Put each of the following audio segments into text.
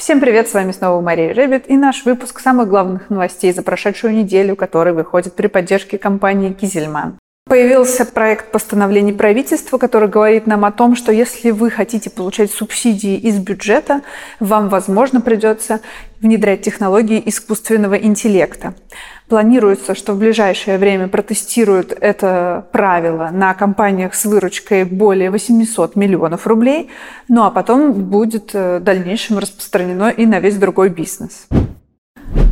Всем привет, с вами снова Мария Ребет и наш выпуск самых главных новостей за прошедшую неделю, который выходит при поддержке компании Кизельман. Появился проект постановлений правительства, который говорит нам о том, что если вы хотите получать субсидии из бюджета, вам, возможно, придется внедрять технологии искусственного интеллекта. Планируется, что в ближайшее время протестируют это правило на компаниях с выручкой более 800 миллионов рублей, ну а потом будет э, в дальнейшем распространено и на весь другой бизнес.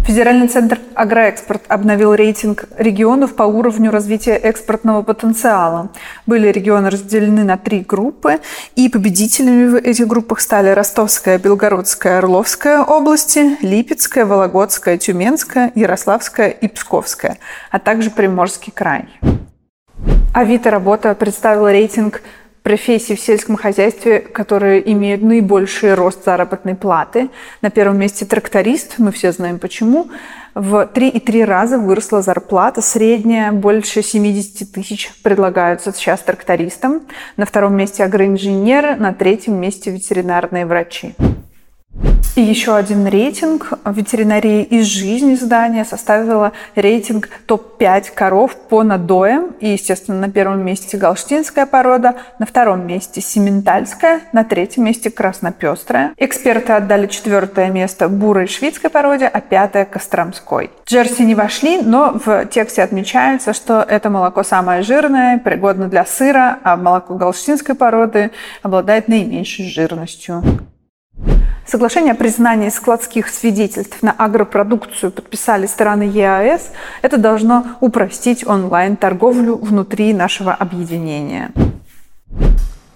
Федеральный центр «Агроэкспорт» обновил рейтинг регионов по уровню развития экспортного потенциала. Были регионы разделены на три группы, и победителями в этих группах стали Ростовская, Белгородская, Орловская области, Липецкая, Вологодская, Тюменская, Ярославская и Псковская, а также Приморский край. Авито Работа представил рейтинг профессий в сельском хозяйстве, которые имеют наибольший рост заработной платы. На первом месте тракторист, мы все знаем почему. В 3,3 раза выросла зарплата, средняя больше 70 тысяч предлагаются сейчас трактористам. На втором месте агроинженеры, на третьем месте ветеринарные врачи. И еще один рейтинг ветеринарии из жизни здания составила рейтинг топ-5 коров по надоям. И, естественно, на первом месте галштинская порода, на втором месте симентальская, на третьем месте краснопестрая. Эксперты отдали четвертое место бурой шведской породе, а пятое костромской. Джерси не вошли, но в тексте отмечается, что это молоко самое жирное, пригодно для сыра, а молоко галштинской породы обладает наименьшей жирностью. Соглашение о признании складских свидетельств на агропродукцию подписали страны ЕАЭС. Это должно упростить онлайн-торговлю внутри нашего объединения.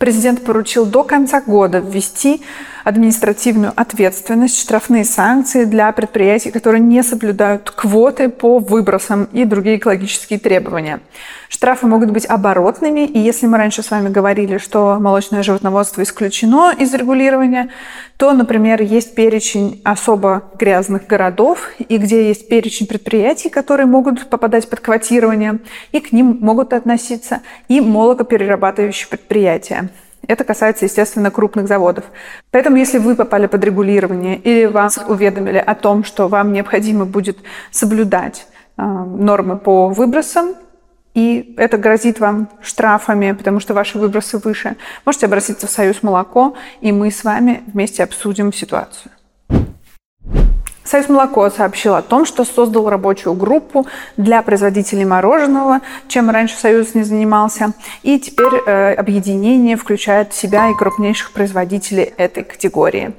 Президент поручил до конца года ввести административную ответственность, штрафные санкции для предприятий, которые не соблюдают квоты по выбросам и другие экологические требования. Штрафы могут быть оборотными, и если мы раньше с вами говорили, что молочное животноводство исключено из регулирования, то, например, есть перечень особо грязных городов, и где есть перечень предприятий, которые могут попадать под квотирование, и к ним могут относиться и молокоперерабатывающие предприятия. Это касается, естественно, крупных заводов. Поэтому, если вы попали под регулирование или вас уведомили о том, что вам необходимо будет соблюдать э, нормы по выбросам, и это грозит вам штрафами, потому что ваши выбросы выше, можете обратиться в Союз Молоко, и мы с вами вместе обсудим ситуацию. Союз молоко сообщил о том, что создал рабочую группу для производителей мороженого, чем раньше Союз не занимался. И теперь э, объединение включает в себя и крупнейших производителей этой категории.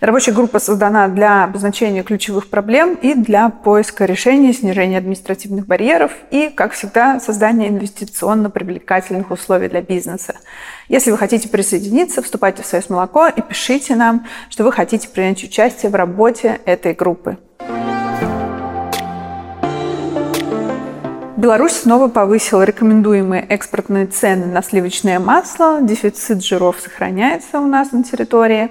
Рабочая группа создана для обозначения ключевых проблем и для поиска решения, снижения административных барьеров и, как всегда, создания инвестиционно привлекательных условий для бизнеса. Если вы хотите присоединиться, вступайте в Союз Молоко и пишите нам, что вы хотите принять участие в работе этой группы. Беларусь снова повысила рекомендуемые экспортные цены на сливочное масло. Дефицит жиров сохраняется у нас на территории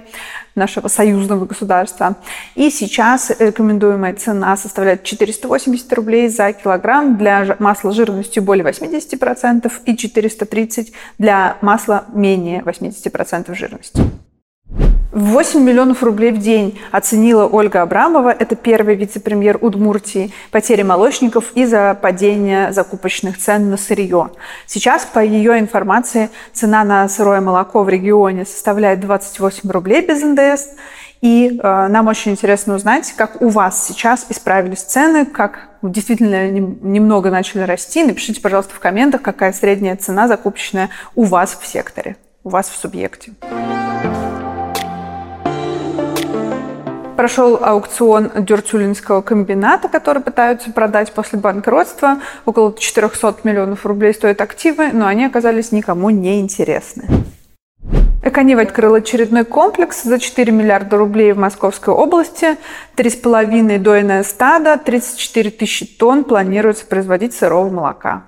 нашего союзного государства. И сейчас рекомендуемая цена составляет 480 рублей за килограмм для масла жирностью более 80% и 430 для масла менее 80% жирности. 8 миллионов рублей в день оценила Ольга Абрамова, это первый вице-премьер Удмуртии, потери молочников из-за падения закупочных цен на сырье. Сейчас, по ее информации, цена на сырое молоко в регионе составляет 28 рублей без НДС. И э, нам очень интересно узнать, как у вас сейчас исправились цены, как действительно немного начали расти. Напишите, пожалуйста, в комментах, какая средняя цена закупочная у вас в секторе, у вас в субъекте. Прошел аукцион Дюртюлинского комбината, который пытаются продать после банкротства. Около 400 миллионов рублей стоят активы, но они оказались никому не интересны. Эконив открыл очередной комплекс за 4 миллиарда рублей в Московской области. 3,5 дойное стадо, 34 тысячи тонн планируется производить сырого молока.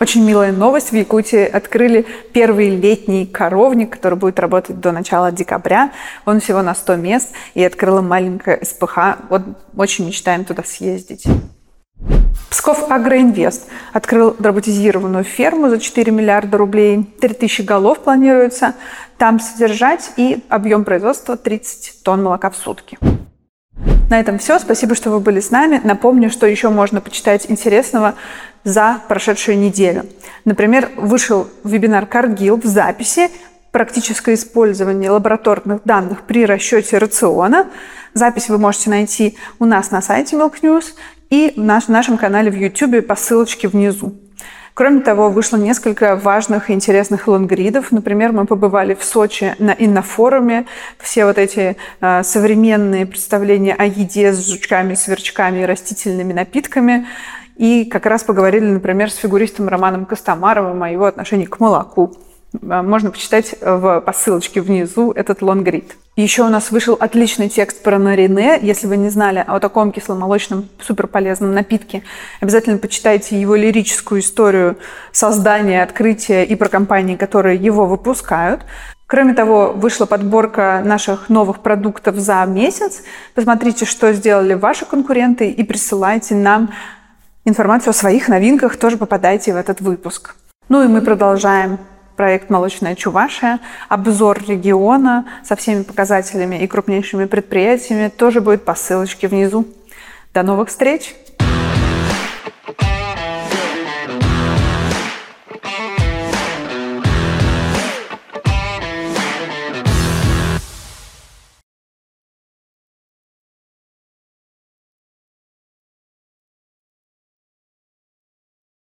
Очень милая новость. В Якутии открыли первый летний коровник, который будет работать до начала декабря. Он всего на 100 мест и открыла маленькая СПХ. Вот очень мечтаем туда съездить. Псков Агроинвест открыл роботизированную ферму за 4 миллиарда рублей. 3000 голов планируется там содержать и объем производства 30 тонн молока в сутки. На этом все. Спасибо, что вы были с нами. Напомню, что еще можно почитать интересного за прошедшую неделю. Например, вышел вебинар Каргил в записи практическое использование лабораторных данных при расчете рациона. Запись вы можете найти у нас на сайте Milk News и в нашем канале в YouTube по ссылочке внизу. Кроме того, вышло несколько важных и интересных лонгридов. Например, мы побывали в Сочи на иннофоруме. Все вот эти э, современные представления о еде с жучками, сверчками и растительными напитками. И как раз поговорили, например, с фигуристом Романом Костомаровым о его отношении к молоку. А, можно почитать в, по ссылочке внизу этот лонгрид. Еще у нас вышел отличный текст про нарине. Если вы не знали о таком кисломолочном суперполезном напитке, обязательно почитайте его лирическую историю создания, открытия и про компании, которые его выпускают. Кроме того, вышла подборка наших новых продуктов за месяц. Посмотрите, что сделали ваши конкуренты и присылайте нам информацию о своих новинках. Тоже попадайте в этот выпуск. Ну и мы продолжаем проект «Молочная Чувашия». Обзор региона со всеми показателями и крупнейшими предприятиями тоже будет по ссылочке внизу. До новых встреч!